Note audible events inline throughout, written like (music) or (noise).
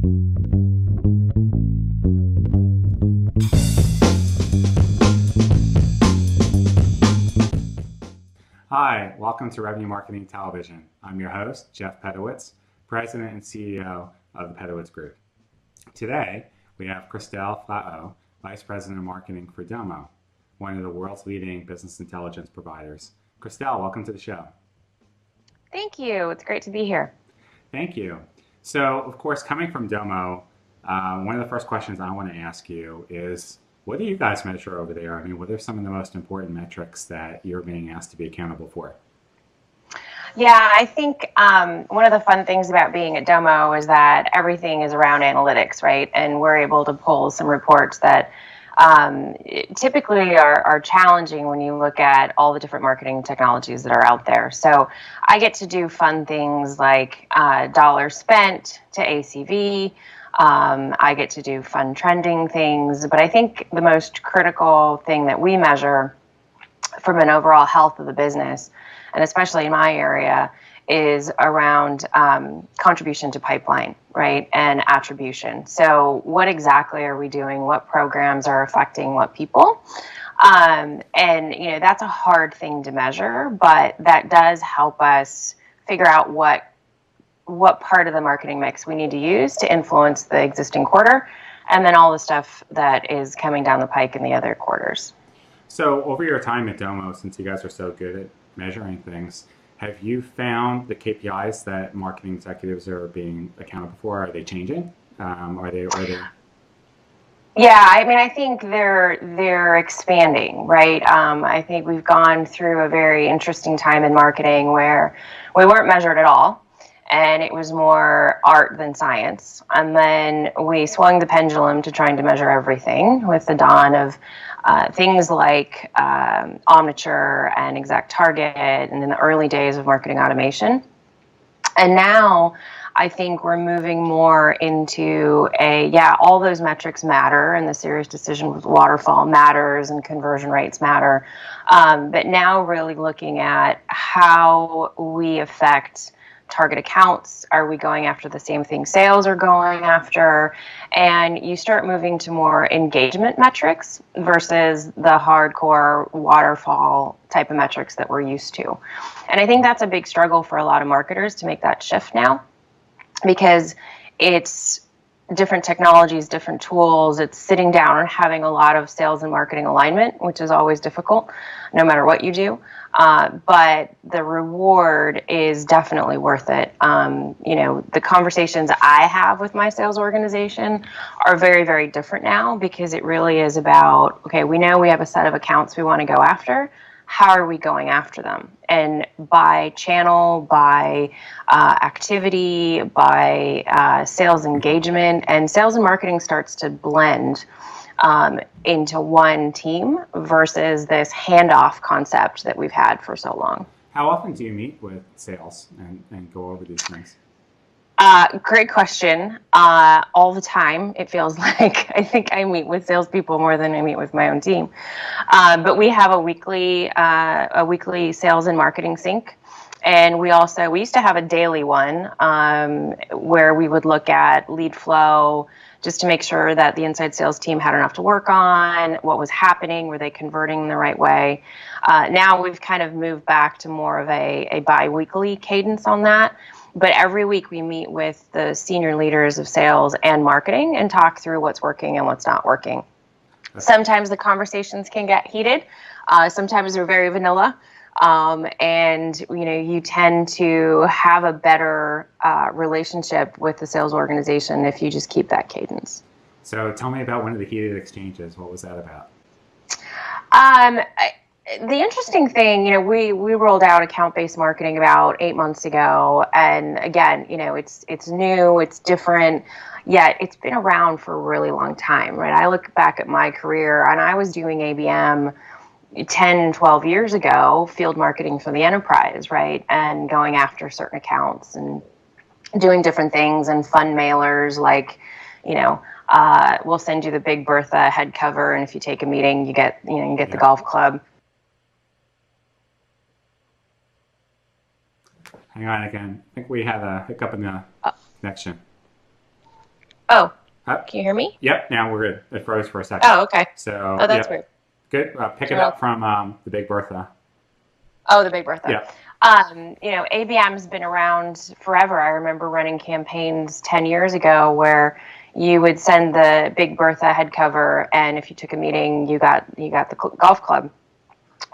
Hi, welcome to Revenue Marketing Television. I'm your host, Jeff Pedowitz, President and CEO of the Pedowitz Group. Today, we have Christelle Flahaut, Vice President of Marketing for Domo, one of the world's leading business intelligence providers. Christelle, welcome to the show. Thank you. It's great to be here. Thank you. So, of course, coming from Domo, uh, one of the first questions I want to ask you is what do you guys measure over there? I mean, what are some of the most important metrics that you're being asked to be accountable for? Yeah, I think um, one of the fun things about being at Domo is that everything is around analytics, right? And we're able to pull some reports that um, typically are, are challenging when you look at all the different marketing technologies that are out there. So I get to do fun things like uh, dollars spent to ACV. Um, I get to do fun trending things, but I think the most critical thing that we measure from an overall health of the business and especially in my area, is around um, contribution to pipeline, right, and attribution. So, what exactly are we doing? What programs are affecting what people? Um, and you know that's a hard thing to measure, but that does help us figure out what what part of the marketing mix we need to use to influence the existing quarter, and then all the stuff that is coming down the pike in the other quarters. So, over your time at Domo, since you guys are so good at measuring things. Have you found the KPIs that marketing executives are being accountable for? Are they changing? Um, are they? Are they? Yeah, I mean, I think they're they're expanding, right? Um, I think we've gone through a very interesting time in marketing where we weren't measured at all, and it was more art than science. And then we swung the pendulum to trying to measure everything with the dawn of uh, things like um, Omniture and Exact Target, and in the early days of marketing automation. And now I think we're moving more into a, yeah, all those metrics matter, and the SiriusDecision with waterfall matters, and conversion rates matter. Um, but now, really looking at how we affect target accounts? Are we going after the same thing sales are going after? And you start moving to more engagement metrics versus the hardcore waterfall type of metrics that we're used to. And I think that's a big struggle for a lot of marketers to make that shift now because it's different technologies, different tools. It's sitting down and having a lot of sales and marketing alignment, which is always difficult no matter what you do. Uh, but the reward is definitely worth it. Um, you know, the conversations I have with my sales organization are very, very different now because it really is about okay, we know we have a set of accounts we want to go after. How are we going after them? And by channel, by uh, activity, by uh, sales engagement, and sales and marketing starts to blend um, into one team versus this handoff concept that we've had for so long. How often do you meet with sales and, and go over these things? Uh, great question. Uh, all the time, it feels (laughs) like. I think I meet with salespeople more than I meet with my own team. Uh, but we have a weekly, uh, a weekly sales and marketing sync, and we also we used to have a daily one um, where we would look at lead flow, just to make sure that the inside sales team had enough to work on, what was happening, were they converting the right way. Uh, now we've kind of moved back to more of a, a bi weekly cadence on that. But every week we meet with the senior leaders of sales and marketing and talk through what's working and what's not working. Sometimes the conversations can get heated. Uh, sometimes they're very vanilla. Um, and you know you tend to have a better uh, relationship with the sales organization if you just keep that cadence. So tell me about one of the heated exchanges. What was that about? Um, I, the interesting thing, you know, we we rolled out account-based marketing about eight months ago, and again, you know, it's it's new, it's different, yet it's been around for a really long time, right? I look back at my career, and I was doing ABM 10, 12 years ago, field marketing for the enterprise, right? And going after certain accounts and doing different things and fun mailers like, you know, uh, we'll send you the Big Bertha head cover, and if you take a meeting, you get, you know, you get yeah. the golf club. Hang on again. I think we have a hiccup in the uh, connection. Oh, Huh? can you hear me? Yep, now we're good. It froze for a second. Oh, okay. So, Oh, that's yeah, weird. good. Uh, pick it up from um, the Big Bertha. Oh, the Big Bertha. Yeah. Um, you know, ABM's been around forever. I remember running campaigns 10 years ago where you would send the Big Bertha head cover, and if you took a meeting, you got you got the cl- golf club.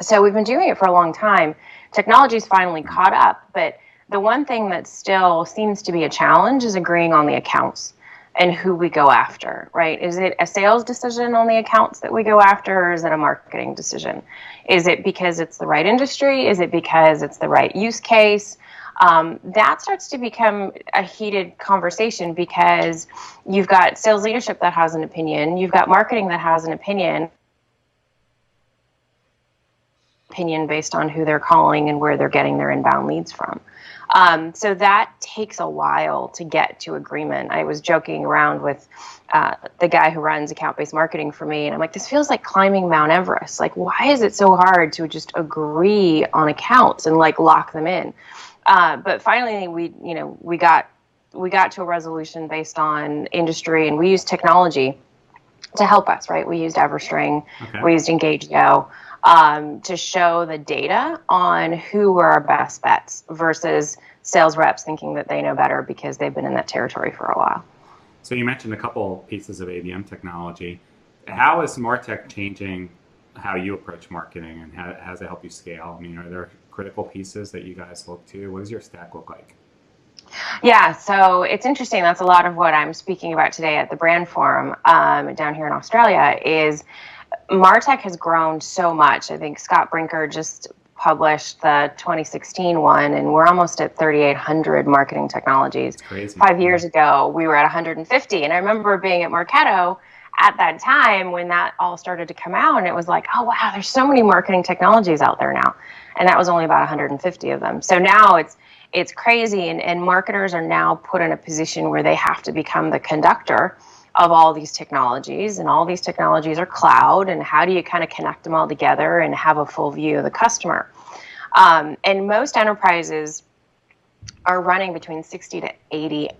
So we've been doing it for a long time. Technology's finally caught up, but the one thing that still seems to be a challenge is agreeing on the accounts and who we go after, right? Is it a sales decision on the accounts that we go after, or is it a marketing decision? Is it because it's the right industry? Is it because it's the right use case? Um, that starts to become a heated conversation because you've got sales leadership that has an opinion, you've got marketing that has an opinion, opinion based on who they're calling and where they're getting their inbound leads from. Um, so that takes a while to get to agreement. I was joking around with uh, the guy who runs account based marketing for me, and I'm like, this feels like climbing Mount Everest. Like, why is it so hard to just agree on accounts and like lock them in? Uh, but finally, we you know we got we got to a resolution based on industry, and we used technology to help us. Right, we used EverString, Okay. we used Engagio um, to show the data on who were our best bets versus sales reps thinking that they know better because they've been in that territory for a while. So you mentioned a couple pieces of ABM technology. How is Martech changing how you approach marketing and how, how does it help you scale? I mean, are there critical pieces that you guys look to? What does your stack look like? Yeah, so it's interesting. That's a lot of what I'm speaking about today at the Brand Forum um, down here in Australia. Is Martech has grown so much. I think Scott Brinker just published the 2016 one, and we're almost at 3,800 marketing technologies. Five years ago, we were at 150, and I remember being at Marketo at that time when that all started to come out, and it was like, oh wow, there's so many marketing technologies out there now, and that was only about 150 of them. So now it's it's crazy, and, and marketers are now put in a position where they have to become the conductor of all these technologies, and all these technologies are cloud, and how do you kind of connect them all together and have a full view of the customer? Um, and most enterprises are running between 60 to 80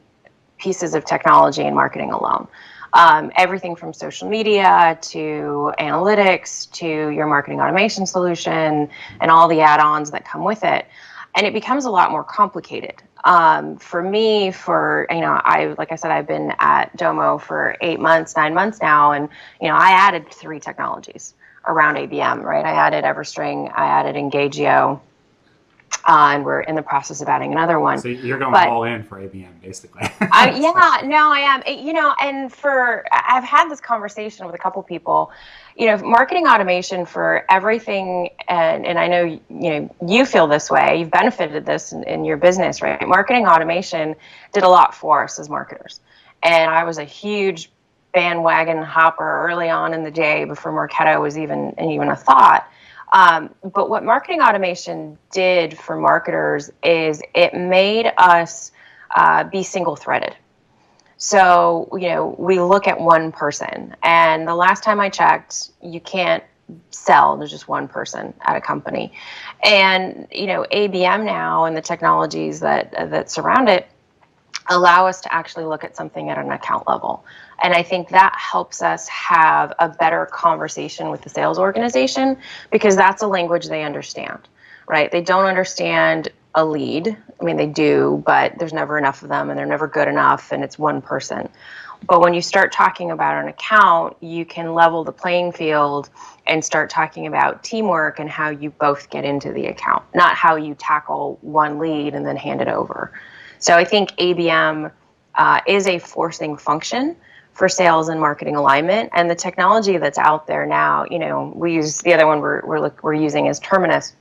pieces of technology and marketing alone. Um, everything from social media to analytics to your marketing automation solution and all the add ons that come with it. And it becomes a lot more complicated. Um, for me, for, you know, I, like I said, I've been at Domo for eight months, nine months now, and, you know, I added three technologies around ABM, right? I added Everstring, I added Engagio, uh, and we're in the process of adding another one. So you're going But- all in for ABM, basically. (laughs) I, (laughs) yeah, no, I am. It- you know, and for I've had this conversation with a couple people. You know, marketing automation for everything, and and I know you know you feel this way. You've benefited this in, in your business, right? Marketing automation did a lot for us as marketers, and I was a huge bandwagon hopper early on in the day before Marketo was even even a thought. Um, but what marketing automation did for marketers is it made us uh, be single threaded. So, you know, we look at one person, and the last time I checked, you can't sell to just one person at a company. And, you know, ABM now and the technologies that that surround it allow us to actually look at something at an account level. And I think that helps us have a better conversation with the sales organization because that's a language they understand, right? They don't understand a lead. I mean, they do, but there's never enough of them and they're never good enough and it's one person. But when you start talking about an account, you can level the playing field and start talking about teamwork and how you both get into the account, not how you tackle one lead and then hand it over. So I think ABM uh, is a forcing function for sales and marketing alignment. And the technology that's out there now, you know, we use the other one we're, we're, we're using is Terminus.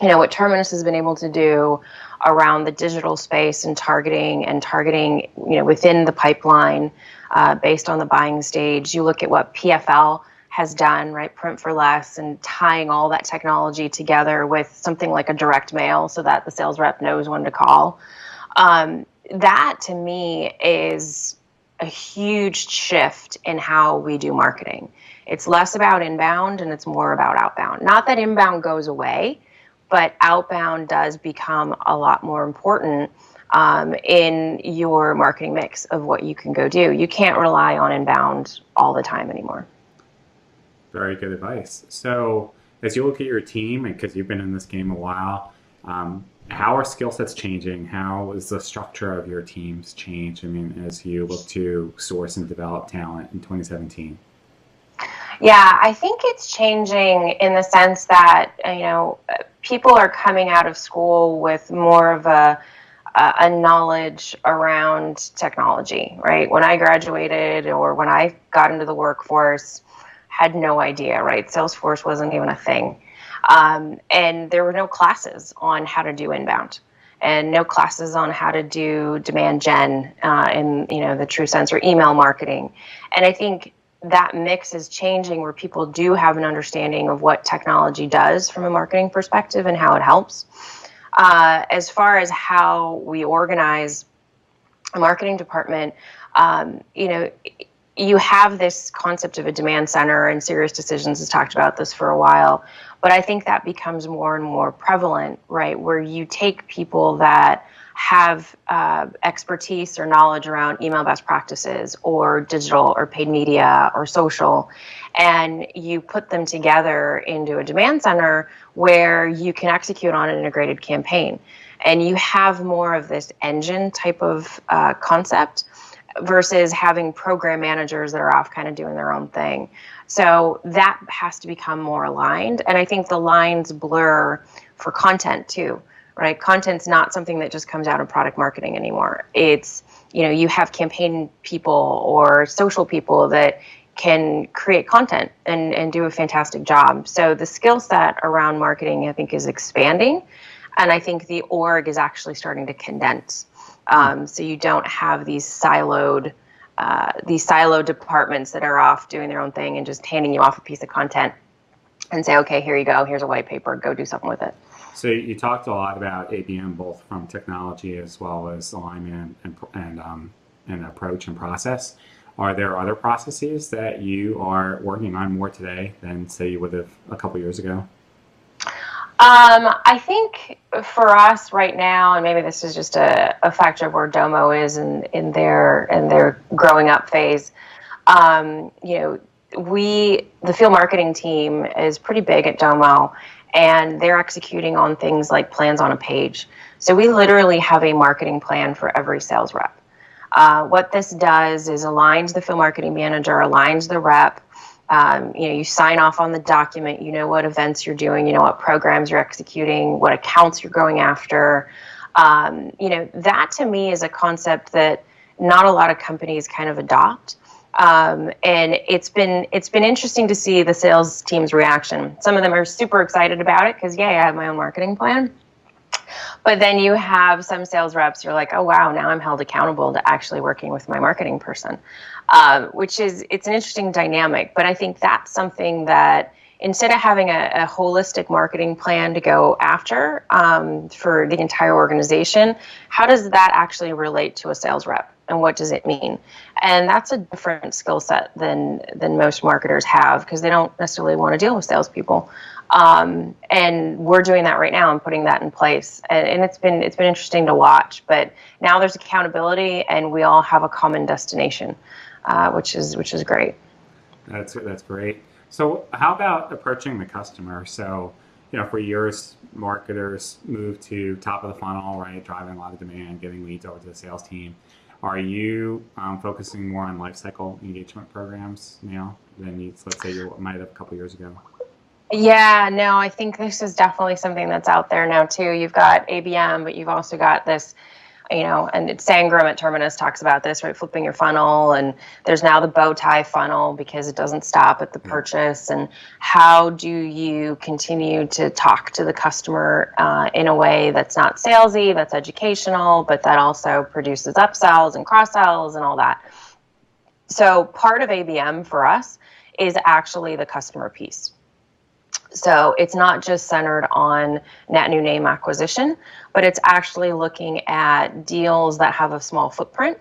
You know, what Terminus has been able to do around the digital space and targeting and targeting, you know, within the pipeline uh, based on the buying stage. You look at what PFL has done, right? Print for less and tying all that technology together with something like a direct mail so that the sales rep knows when to call. Um, that to me is a huge shift in how we do marketing. It's less about inbound and it's more about outbound. Not that inbound goes away, but outbound does become a lot more important um, in your marketing mix of what you can go do. You can't rely on inbound all the time anymore. Very good advice. So, as you look at your team, because you've been in this game a while, um, how are skill sets changing? How is the structure of your teams change? I mean, as you look to source and develop talent in 2017. Yeah, I think it's changing in the sense that you know people are coming out of school with more of a a knowledge around technology, right? When I graduated or when I got into the workforce, had no idea, right? Salesforce wasn't even a thing. Um, and there were no classes on how to do inbound and no classes on how to do demand gen uh, in you know the true sense or email marketing and i think that mix is changing where people do have an understanding of what technology does from a marketing perspective and how it helps. Uh, as far as how we organize a marketing department, um, you know, you have this concept of a demand center, and SiriusDecisions has talked about this for a while. But I think that becomes more and more prevalent, right? Where you take people that have uh, expertise or knowledge around email best practices or digital or paid media or social and you put them together into a demand center where you can execute on an integrated campaign and you have more of this engine type of uh, concept versus having program managers that are off kind of doing their own thing so that has to become more aligned and i think the lines blur for content too right? Content's not something that just comes out of product marketing anymore. It's, you know, you have campaign people or social people that can create content and, and do a fantastic job. So the skill set around marketing, I think, is expanding. And I think the org is actually starting to condense. Um, so you don't have these siloed, uh, these siloed departments that are off doing their own thing and just handing you off a piece of content and say, okay, here you go, here's a white paper, go do something with it. So you talked a lot about ABM, both from technology as well as alignment and and um, and approach and process. Are there other processes that you are working on more today than say you would have a couple years ago? Um, I think for us right now, and maybe this is just a, a factor of where Domo is in, in their in their growing up phase. Um, you know, we the field marketing team is pretty big at Domo, and they're executing on things like plans on a page. So we literally have a marketing plan for every sales rep. Uh, what this does is aligns the field marketing manager, aligns the rep. Um, you know, you sign off on the document. You know what events you're doing. You know what programs you're executing. What accounts you're going after. Um, you know, that to me is a concept that not a lot of companies kind of adopt. Um, and it's been it's been interesting to see the sales team's reaction. Some of them are super excited about it because, yeah, I have my own marketing plan. But then you have some sales reps. You're like, oh wow, now I'm held accountable to actually working with my marketing person, um, which is it's an interesting dynamic. But I think that's something that instead of having a, a holistic marketing plan to go after um, for the entire organization, how does that actually relate to a sales rep? and what does it mean and that's a different skill set than than most marketers have because they don't necessarily want to deal with salespeople um, and we're doing that right now and putting that in place and, and, it's been it's been interesting to watch but now there's accountability and we all have a common destination uh, which is which is great that's that's great so how about approaching the customer so you know, for years, marketers moved to top of the funnel, right, driving a lot of demand, getting leads over to the sales team. Are you um, focusing more on lifecycle engagement programs now than you, let's say you might have a couple years ago? Yeah, no, I think this is definitely something that's out there now too. You've got ABM, but you've also got this you know, and it's Sangram at Terminus talks about this, right? Flipping your funnel, and there's now the bow tie funnel because it doesn't stop at the purchase. And how do you continue to talk to the customer uh, in a way that's not salesy, that's educational, but that also produces upsells and cross sells and all that? So, part of ABM for us is actually the customer piece. So it's not just centered on net new name acquisition, but it's actually looking at deals that have a small footprint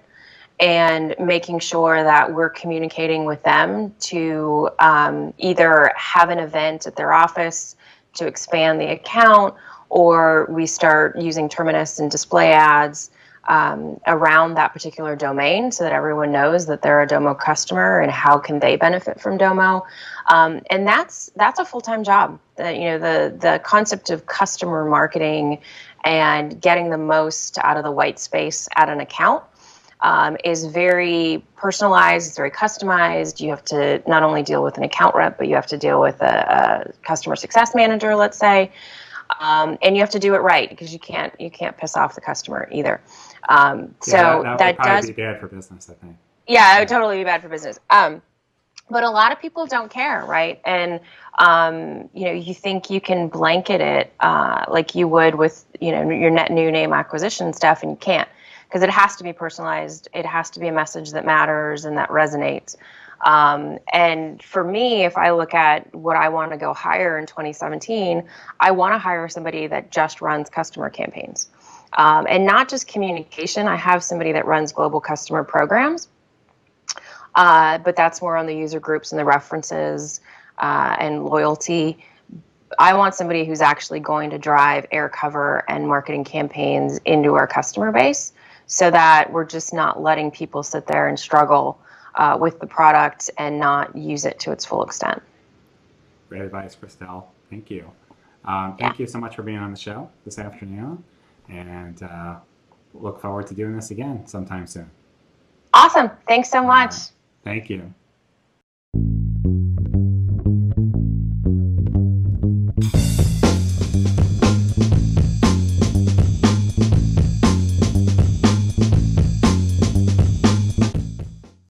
and making sure that we're communicating with them to um, either have an event at their office to expand the account or we start using Terminus and display ads um, around that particular domain so that everyone knows that they're a Domo customer and how can they benefit from Domo. Um, and that's that's a full time job. The, you know the the concept of customer marketing and getting the most out of the white space at an account um, is very personalized, it's very customized. You have to not only deal with an account rep, but you have to deal with a, a customer success manager, let's say, um, and you have to do it right because you can't you can't piss off the customer either. Um, so Yeah, that, that, would probably does be bad for business, I think. yeah, it would totally be bad for business. Um, but a lot of people don't care, right? And um, you know, you think you can blanket it uh, like you would with you know your net new name acquisition stuff, and you can't because it has to be personalized. It has to be a message that matters and that resonates. Um, and for me, if I look at what I want to go hire in 2017, I want to hire somebody that just runs customer campaigns. Um, and not just communication. I have somebody that runs global customer programs uh, but that's more on the user groups and the references uh, and loyalty. I want somebody who's actually going to drive air cover and marketing campaigns into our customer base so that we're just not letting people sit there and struggle uh, with the product and not use it to its full extent. Great advice, Christelle. Thank you. Um, thank you so much for being on the show this afternoon, and uh, look forward to doing this again sometime soon. Awesome. Thanks so much. Thank you.